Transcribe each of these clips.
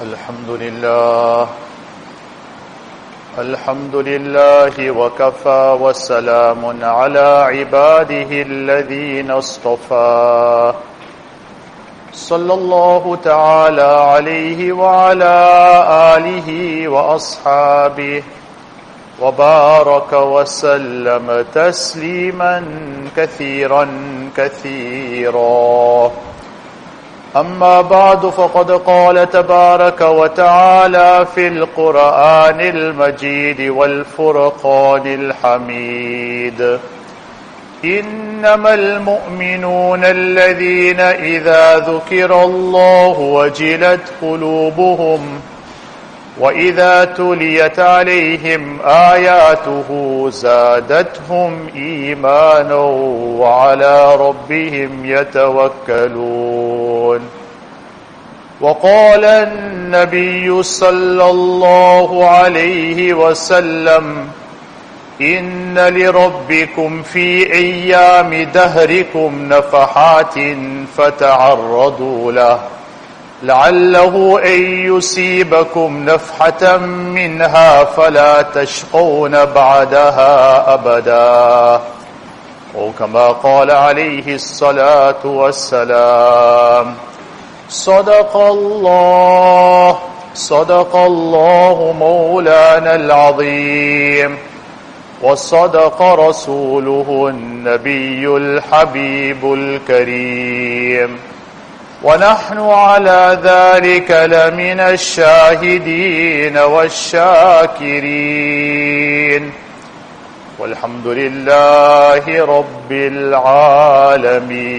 الحمد لله. الحمد لله وكفى وسلام على عباده الذين اصطفى. صلى الله تعالى عليه وعلى آله وأصحابه وبارك وسلم تسليما كثيرا كثيرا. أما بعد فقد قال تبارك وتعالى في القرآن المجيد والفرقان الحميد. إنما المؤمنون الذين إذا ذكر الله وجلت قلوبهم وإذا تليت عليهم آياته زادتهم إيمانا وعلى ربهم يتوكلون وقال النبي صلى الله عليه وسلم إن لربكم في أيام دهركم نفحات فتعرضوا له لعله أن يصيبكم نفحة منها فلا تشقون بعدها أبدا. أو كما قال عليه الصلاة والسلام صدق الله صدق الله مولانا العظيم وصدق رسوله النبي الحبيب الكريم. ونحن على ذلك لمن الشاهدين والشاكرين والحمد لله رب العالمين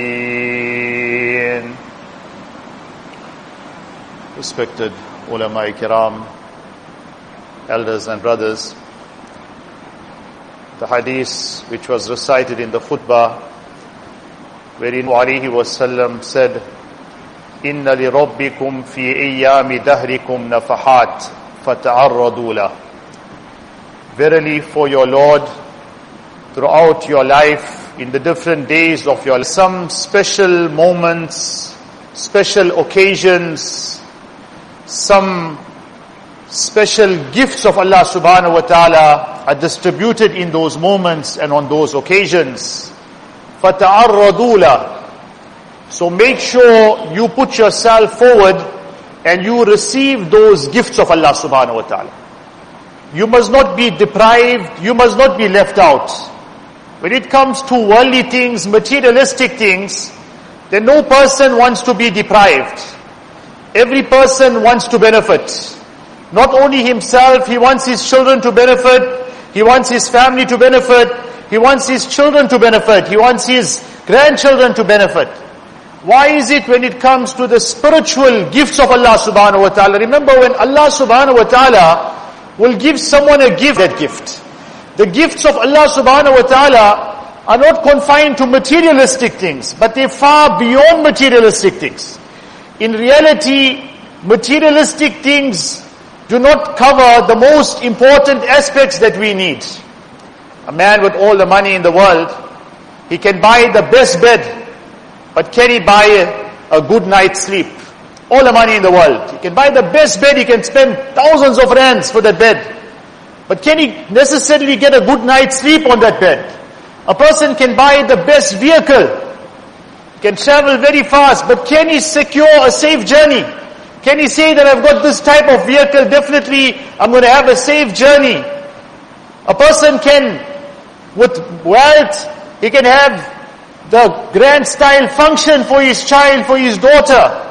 Respected ulama kiram, elders and brothers, the hadith which was recited in the khutbah wherein Alihi Wasallam said, إن لربكم في أيام دهركم نفحات فتعرضوا له Verily for your Lord throughout your life in the different days of your some special moments special occasions some special gifts of Allah subhanahu wa ta'ala are distributed in those moments and on those occasions فَتَعَرَّضُوا لَهُ so make sure you put yourself forward and you receive those gifts of Allah subhanahu wa ta'ala. You must not be deprived, you must not be left out. When it comes to worldly things, materialistic things, then no person wants to be deprived. Every person wants to benefit. Not only himself, he wants his children to benefit, he wants his family to benefit, he wants his children to benefit, he wants his grandchildren to benefit. Why is it when it comes to the spiritual gifts of Allah subhanahu wa ta'ala? Remember when Allah subhanahu wa ta'ala will give someone a gift, that gift. The gifts of Allah subhanahu wa ta'ala are not confined to materialistic things, but they're far beyond materialistic things. In reality, materialistic things do not cover the most important aspects that we need. A man with all the money in the world, he can buy the best bed, but can he buy a, a good night's sleep? All the money in the world. He can buy the best bed, he can spend thousands of rands for that bed. But can he necessarily get a good night's sleep on that bed? A person can buy the best vehicle, can travel very fast, but can he secure a safe journey? Can he say that I've got this type of vehicle, definitely I'm going to have a safe journey? A person can, with wealth, he can have the grand style function for his child, for his daughter.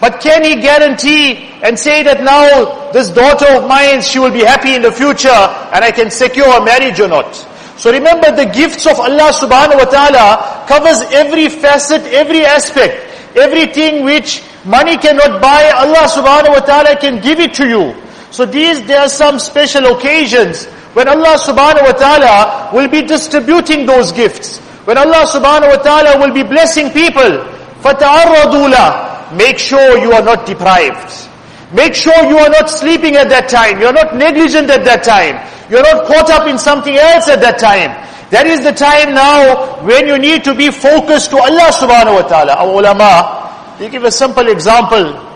But can he guarantee and say that now this daughter of mine, she will be happy in the future and I can secure a marriage or not? So remember the gifts of Allah subhanahu wa ta'ala covers every facet, every aspect, everything which money cannot buy, Allah subhanahu wa ta'ala can give it to you. So these, there are some special occasions when Allah subhanahu wa ta'ala will be distributing those gifts. When Allah subhanahu wa ta'ala will be blessing people, فَتَعَرَّضُوا لَهُ Make sure you are not deprived. Make sure you are not sleeping at that time. You're not negligent at that time. You're not caught up in something else at that time. That is the time now when you need to be focused to Allah subhanahu wa ta'ala. Our ulama, they give a simple example.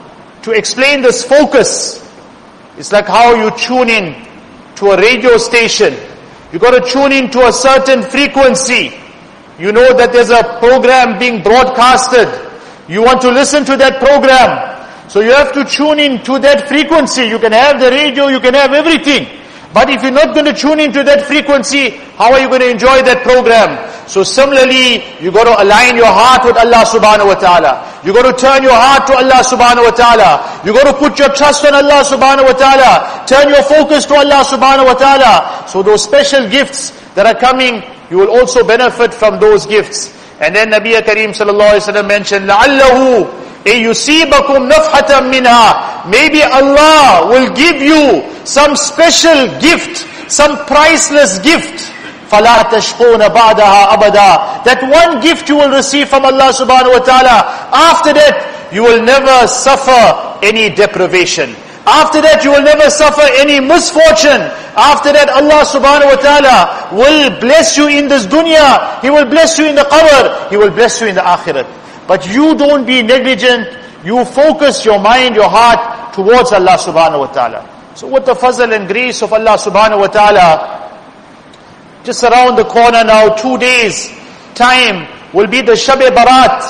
to explain this focus, it's like how you tune in to a radio station. You got to tune in to a certain frequency. You know that there's a program being broadcasted. You want to listen to that program. So you have to tune in to that frequency. You can have the radio, you can have everything. But if you're not going to tune into that frequency, how are you going to enjoy that program? So similarly, you got to align your heart with Allah subhanahu wa ta'ala. You got to turn your heart to Allah subhanahu wa ta'ala. You got to put your trust on Allah subhanahu wa ta'ala. Turn your focus to Allah subhanahu wa ta'ala. So those special gifts that are coming, you will also benefit from those gifts. And then Nabi Kareem sallallahu alayhi wa sallam mentioned, لَعَلَّهُ يُصِيبَكُمْ نَفْحَةً مِنْهَا Maybe Allah will give you some special gift, some priceless gift. فَلَا تَشْقُونَ بَعْدَهَا أَبَدًا That one gift you will receive from Allah subhanahu wa ta'ala. After that, you will never suffer any deprivation. After that, you will never suffer any misfortune. After that, Allah subhanahu wa ta'ala will bless you in this dunya. He will bless you in the qabr. He will bless you in the akhirat. But you don't be negligent. You focus your mind, your heart towards Allah subhanahu wa ta'ala. So with the fazl and grace of Allah subhanahu wa ta'ala, just around the corner now, two days time will be the Shab Barat.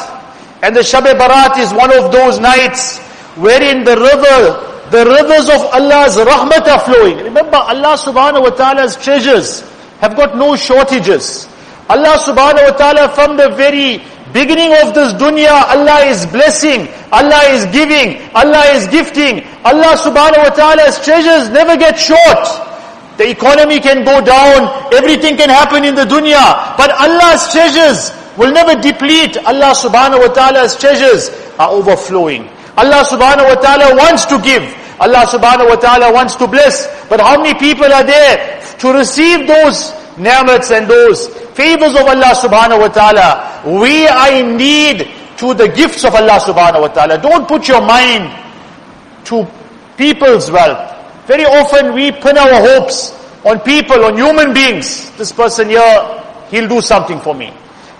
And the Shab Barat is one of those nights wherein the river, the rivers of Allah's rahmat are flowing. Remember Allah subhanahu wa ta'ala's treasures have got no shortages. Allah subhanahu wa ta'ala from the very beginning of this dunya, Allah is blessing, Allah is giving, Allah is gifting. Allah subhanahu wa ta'ala's treasures never get short. The economy can go down, everything can happen in the dunya, but Allah's treasures will never deplete. Allah subhanahu wa ta'ala's treasures are overflowing. Allah subhanahu wa ta'ala wants to give. Allah subhanahu wa ta'ala wants to bless. But how many people are there to receive those ni'mats and those favors of Allah subhanahu wa ta'ala? We are in need to the gifts of Allah subhanahu wa ta'ala. Don't put your mind to people's wealth. Very often we pin our hopes on people, on human beings. This person here, he'll do something for me.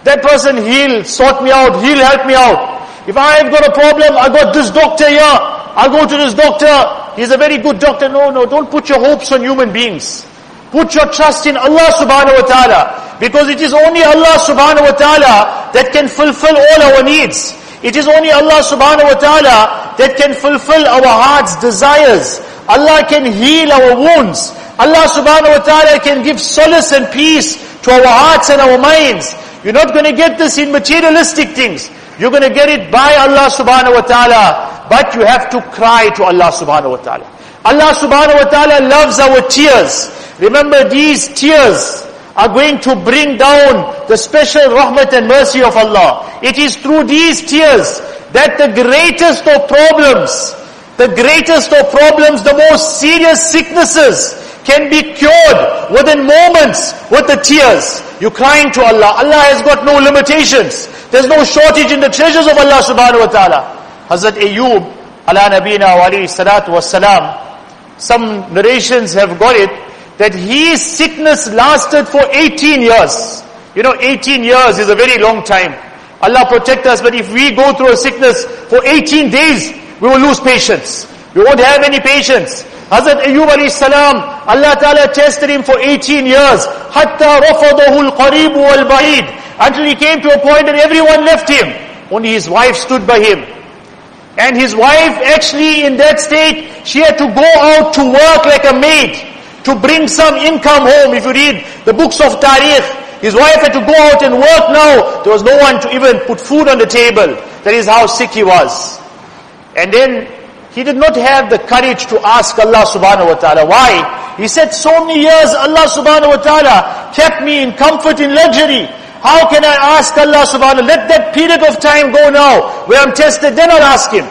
That person, he'll sort me out, he'll help me out. If I've got a problem, I got this doctor here, I'll go to this doctor, he's a very good doctor. No, no, don't put your hopes on human beings. Put your trust in Allah subhanahu wa ta'ala. Because it is only Allah subhanahu wa ta'ala that can fulfill all our needs. It is only Allah subhanahu wa ta'ala that can fulfill our heart's desires. Allah can heal our wounds. Allah subhanahu wa ta'ala can give solace and peace to our hearts and our minds. You're not going to get this in materialistic things. You're going to get it by Allah subhanahu wa ta'ala. But you have to cry to Allah subhanahu wa ta'ala. Allah subhanahu wa ta'ala loves our tears. Remember these tears are going to bring down the special rahmat and mercy of Allah. It is through these tears that the greatest of problems the greatest of problems, the most serious sicknesses can be cured within moments with the tears. You're crying to Allah. Allah has got no limitations. There's no shortage in the treasures of Allah subhanahu wa ta'ala. Hazrat Ayyub, ala nabina alayhi salatu salam, some narrations have got it, that his sickness lasted for 18 years. You know, 18 years is a very long time. Allah protect us, but if we go through a sickness for 18 days, we will lose patience. We won't have any patience. Hazrat Ayyub alayhi salam, Allah Ta'ala tested him for 18 years. Hatta rafadahu al-qarib wal-ba'id. Until he came to a point that everyone left him. Only his wife stood by him. And his wife actually in that state, she had to go out to work like a maid. To bring some income home. If you read the books of Tarikh, his wife had to go out and work now. There was no one to even put food on the table. That is how sick he was. And then he did not have the courage to ask Allah subhanahu wa ta'ala. Why? He said, so many years Allah subhanahu wa ta'ala kept me in comfort, in luxury. How can I ask Allah subhanahu wa ta'ala? Let that period of time go now, where I'm tested, then I'll ask Him.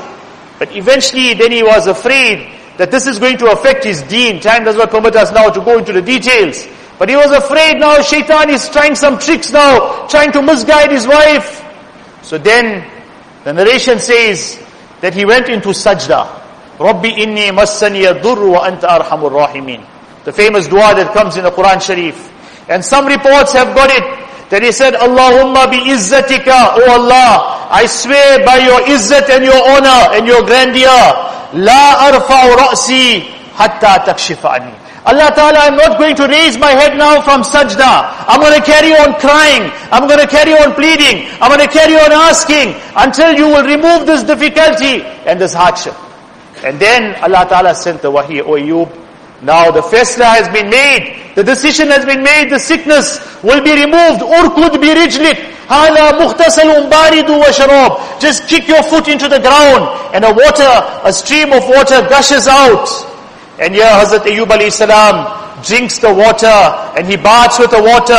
But eventually then he was afraid that this is going to affect his deen. Time does not permit us now to go into the details. But he was afraid now, shaitan is trying some tricks now, trying to misguide his wife. So then, the narration says, that he went into sajda. Rabbi inni massani yadur wa anta arhamur rahimin. The famous dua that comes in the Quran Sharif. And some reports have got it then he said, Allahumma bi izzatika, O Allah, I swear by your izzat and your honor and your grandeur, la arfa'u ra'si hatta takshifa'ani. Allah Ta'ala, I'm not going to raise my head now from sajda. I'm going to carry on crying. I'm going to carry on pleading. I'm going to carry on asking until you will remove this difficulty and this hardship. And then Allah Ta'ala sent the wahi, O Ayub, now the faisla has been made. The decision has been made. The sickness will be removed. Urkud bi rijlik. Hala muhtasalun baridu wa sharab. Just kick your foot into the ground and a water, a stream of water gushes out. And here Hazrat Ayyub alayhi salam drinks the water and he baths with the water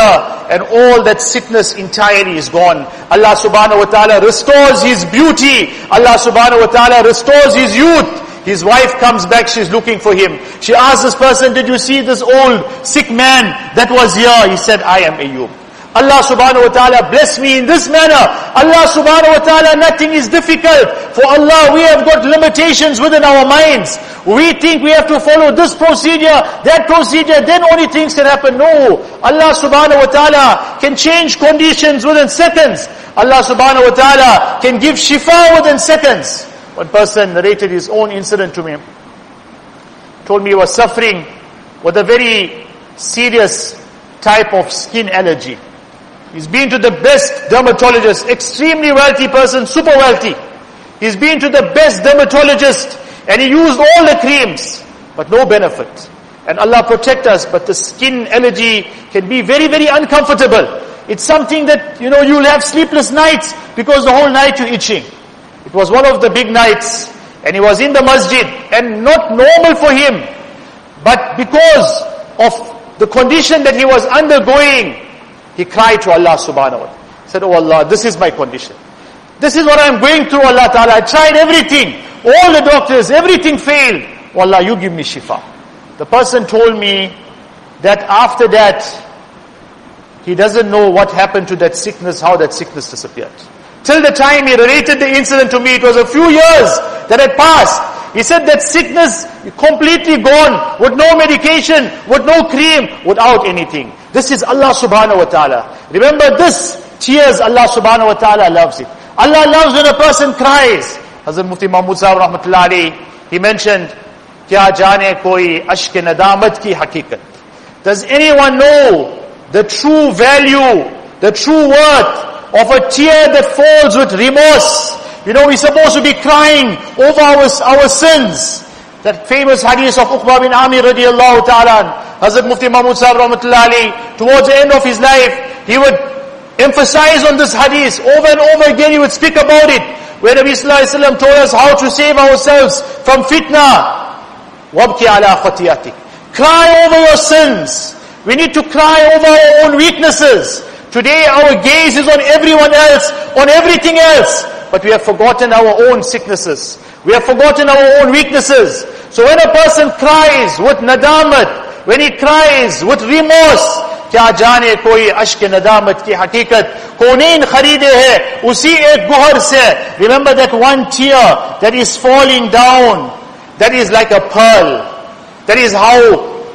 and all that sickness entirely is gone. Allah subhanahu wa ta'ala restores his beauty. Allah subhanahu wa ta'ala restores his youth. His wife comes back, she's looking for him. She asks this person, did you see this old sick man that was here? He said, I am Ayyub. Allah subhanahu wa ta'ala bless me in this manner. Allah subhanahu wa ta'ala, nothing is difficult. For Allah, we have got limitations within our minds. We think we have to follow this procedure, that procedure, then only things can happen. No. Allah subhanahu wa ta'ala can change conditions within seconds. Allah subhanahu wa ta'ala can give shifa within seconds. One person narrated his own incident to me. Told me he was suffering with a very serious type of skin allergy. He's been to the best dermatologist, extremely wealthy person, super wealthy. He's been to the best dermatologist and he used all the creams, but no benefit. And Allah protect us, but the skin allergy can be very, very uncomfortable. It's something that, you know, you'll have sleepless nights because the whole night you're itching. It was one of the big nights and he was in the masjid and not normal for him. But because of the condition that he was undergoing, he cried to Allah subhanahu wa ta'ala. Said, Oh Allah, this is my condition. This is what I'm going through, Allah Ta'ala. I tried everything. All the doctors, everything failed. Oh Allah, you give me shifa. The person told me that after that, he doesn't know what happened to that sickness, how that sickness disappeared. Till the time he related the incident to me, it was a few years that had passed. He said that sickness completely gone, with no medication, with no cream, without anything. This is Allah subhanahu wa ta'ala. Remember this, tears Allah subhanahu wa ta'ala loves it. Allah loves when a person cries. Hazrat Mufti Mahmud Sahib rahmatullah he mentioned, kya jane koi ashk nadamat ki hakikat. Does anyone know the true value, the true worth of a tear that falls with remorse? You know, we're supposed to be crying over our, our sins. That famous hadith of Uqba bin Amir radiallahu ta'ala. Hazrat Mufti Mahmud Sahib rahmatullahi towards the end of his life, he would emphasize on this hadith over and over again, he would speak about it. Where Nabi Sallallahu Alaihi Wasallam told us how to save ourselves from fitna. وَابْكِ عَلَىٰ خَطِيَاتِكَ Cry over your sins. We need to cry over our own weaknesses. Today our gaze is on everyone else, on everything else. But we have forgotten our own sicknesses. We have forgotten our own weaknesses. So when a person cries with nadamat, when he cries with remorse, کیا جانے کوئی اشک ندامت کی حقیقت کونین خریدے ہے اسی ایک گہر سے remember that one tear that is falling down that is like a pearl that is how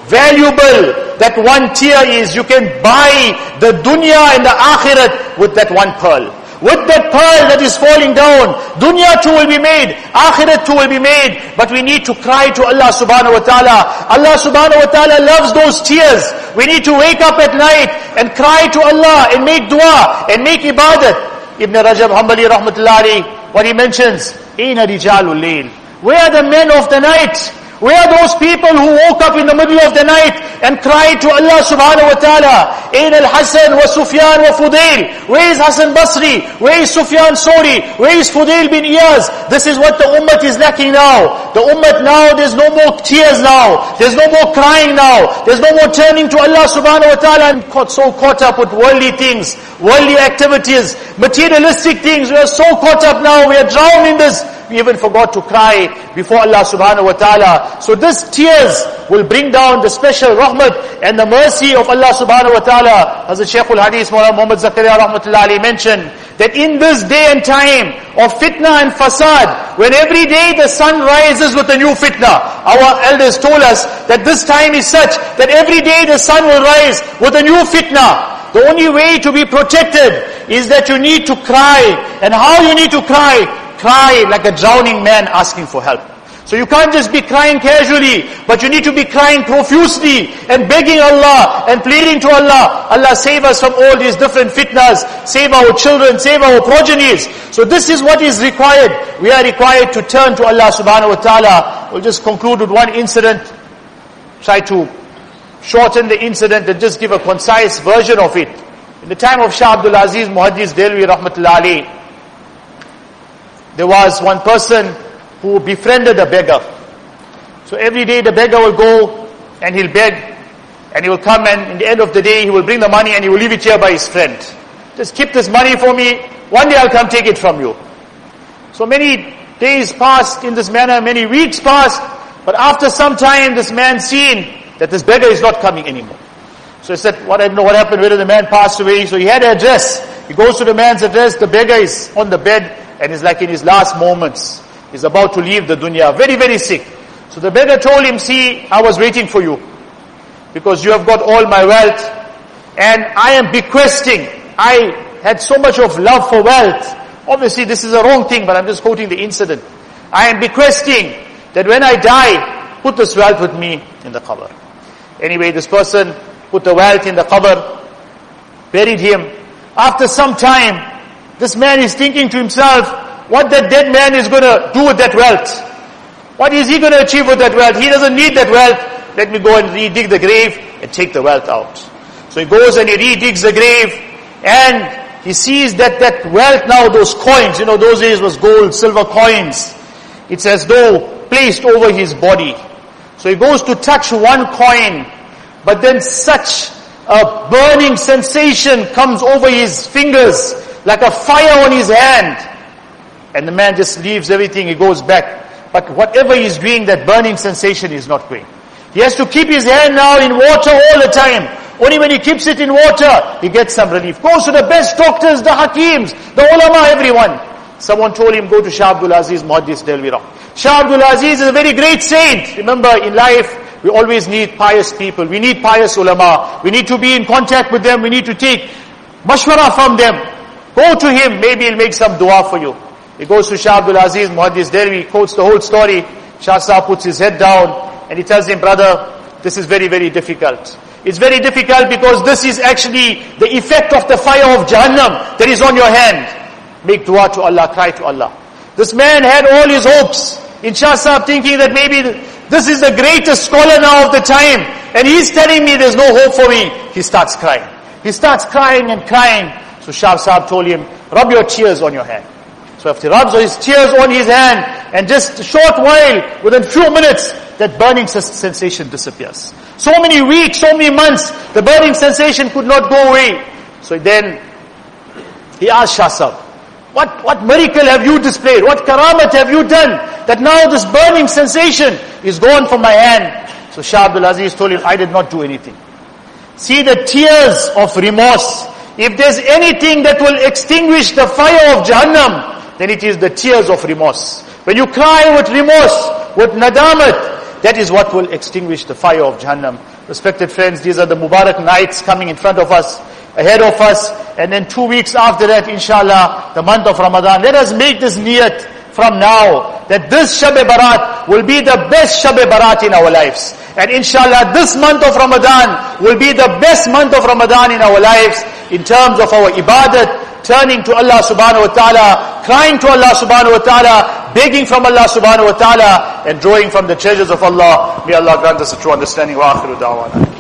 valuable that one tear is. You can buy the dunya and the akhirat with that one pearl. With that pearl that is falling down, dunya too will be made, akhirat too will be made, but we need to cry to Allah subhanahu wa ta'ala. Allah subhanahu wa ta'ala loves those tears. We need to wake up at night and cry to Allah and make dua and make ibadat. Ibn Rajab Hanbali rahmatullahi, what he mentions, Aina rijalul layl. Where are the men of the night? Where are those people who woke up in the middle of the night and cried to Allah subhanahu wa ta'ala? Ain al-Hasan wa Sufyan wa Fudail. Where is Hassan Basri? Where is Sufyan Sori? Where is Fudail bin Iyaz? This is what the ummah is lacking now. The ummah now, there's no more tears now. There's no more crying now. There's no more turning to Allah subhanahu wa ta'ala and caught, so caught up with worldly things, worldly activities, materialistic things. We are so caught up now. We are drowned in this. We even forgot to cry before Allah subhanahu wa ta'ala. So this tears will bring down the special rahmat and the mercy of Allah subhanahu wa ta'ala. As the Shaykh al-Hadith Muhammad Zakaria rahmatullahi mentioned, that in this day and time of fitna and fasad, when every day the sun rises with a new fitna, our elders told us that this time is such that every day the sun will rise with a new fitna. The only way to be protected is that you need to cry. And how you need to cry? Cry like a drowning man asking for help. So you can't just be crying casually, but you need to be crying profusely and begging Allah and pleading to Allah. Allah save us from all these different fitnas, save our children, save our progenies. So this is what is required. We are required to turn to Allah subhanahu wa ta'ala. We'll just conclude with one incident. Try to shorten the incident and just give a concise version of it. In the time of Shah Abdul Aziz Muhaddis Dehlvi rahmatullah alayhi, there was one person who befriended a beggar. So every day the beggar will go and he'll beg and he will come and in the end of the day he will bring the money and he will leave it here by his friend. Just keep this money for me. One day I'll come take it from you. So many days passed in this manner, many weeks passed, but after some time this man seen that this beggar is not coming anymore. So he said, what I don't know what happened, whether the man passed away. So he had an address. He goes to the man's address, the beggar is on the bed and he's like in his last moments. He's about to leave the dunya, very, very sick. So the beggar told him, see, I was waiting for you. Because you have got all my wealth. And I am bequesting. I had so much of love for wealth. Obviously this is a wrong thing, but I'm just quoting the incident. I am bequesting that when I die, put this wealth with me in the qabr. Anyway, this person put the wealth in the qabr, buried him. After some time, this man is thinking to himself, what that dead man is going to do with that wealth. What is he going to achieve with that wealth? He doesn't need that wealth. Let me go and redig the grave and take the wealth out. So he goes and he redigs the grave and he sees that that wealth now, those coins, you know, those days was gold, silver coins. It's as though placed over his body. So he goes to touch one coin, but then such a burning sensation comes over his fingers, like a fire on his hand. And the man just leaves everything, he goes back. But whatever he's doing, that burning sensation is not going. He has to keep his hand now in water all the time. Only when he keeps it in water, he gets some relief. Goes to the best doctors, the hakims, the ulama, everyone. Someone told him, go to Shah Abdul Aziz Muhaddis Dehlvi Shah Abdul Aziz is a very great saint. Remember, in life, we always need pious people. We need pious ulama. We need to be in contact with them. We need to take mashwara from them. Go to him. Maybe he'll make some dua for you. He goes to Shah Abdul Aziz Muhaddis Dehlvi, quotes the whole story. Shah Sahib puts his head down and he tells him, brother, this is very, very difficult. It's very difficult because this is actually the effect of the fire of Jahannam that is on your hand. Make dua to Allah, cry to Allah. This man had all his hopes in Shah Sahib thinking that maybe this is the greatest scholar now of the time and he's telling me there's no hope for me. He starts crying. He starts crying and crying. So Shah Sahib told him, rub your tears on your hand. So after he rubs his tears on his hand and just a short while, within few minutes, that burning sensation disappears. So many weeks, so many months, the burning sensation could not go away. So then he asked Shah Sahib, what, what miracle have you displayed? What karamat have you done? That now this burning sensation is gone from my hand. So Shah Abdul Aziz told him, I did not do anything. See the tears of remorse. If there's anything that will extinguish the fire of Jahannam, then it is the tears of remorse. When you cry with remorse, with nadamat, that is what will extinguish the fire of Jahannam. Respected friends, these are the Mubarak nights coming in front of us ahead of us. And then two weeks after that, inshallah, the month of Ramadan. Let us make this niyat from now that this Shab Barat will be the best Shab Barat in our lives. And inshallah, this month of Ramadan will be the best month of Ramadan in our lives in terms of our ibadat, turning to Allah subhanahu wa ta'ala, crying to Allah subhanahu wa ta'ala, begging from Allah subhanahu wa ta'ala, and drawing from the treasures of Allah. May Allah grant us a true understanding. Wa akhiru da'wana.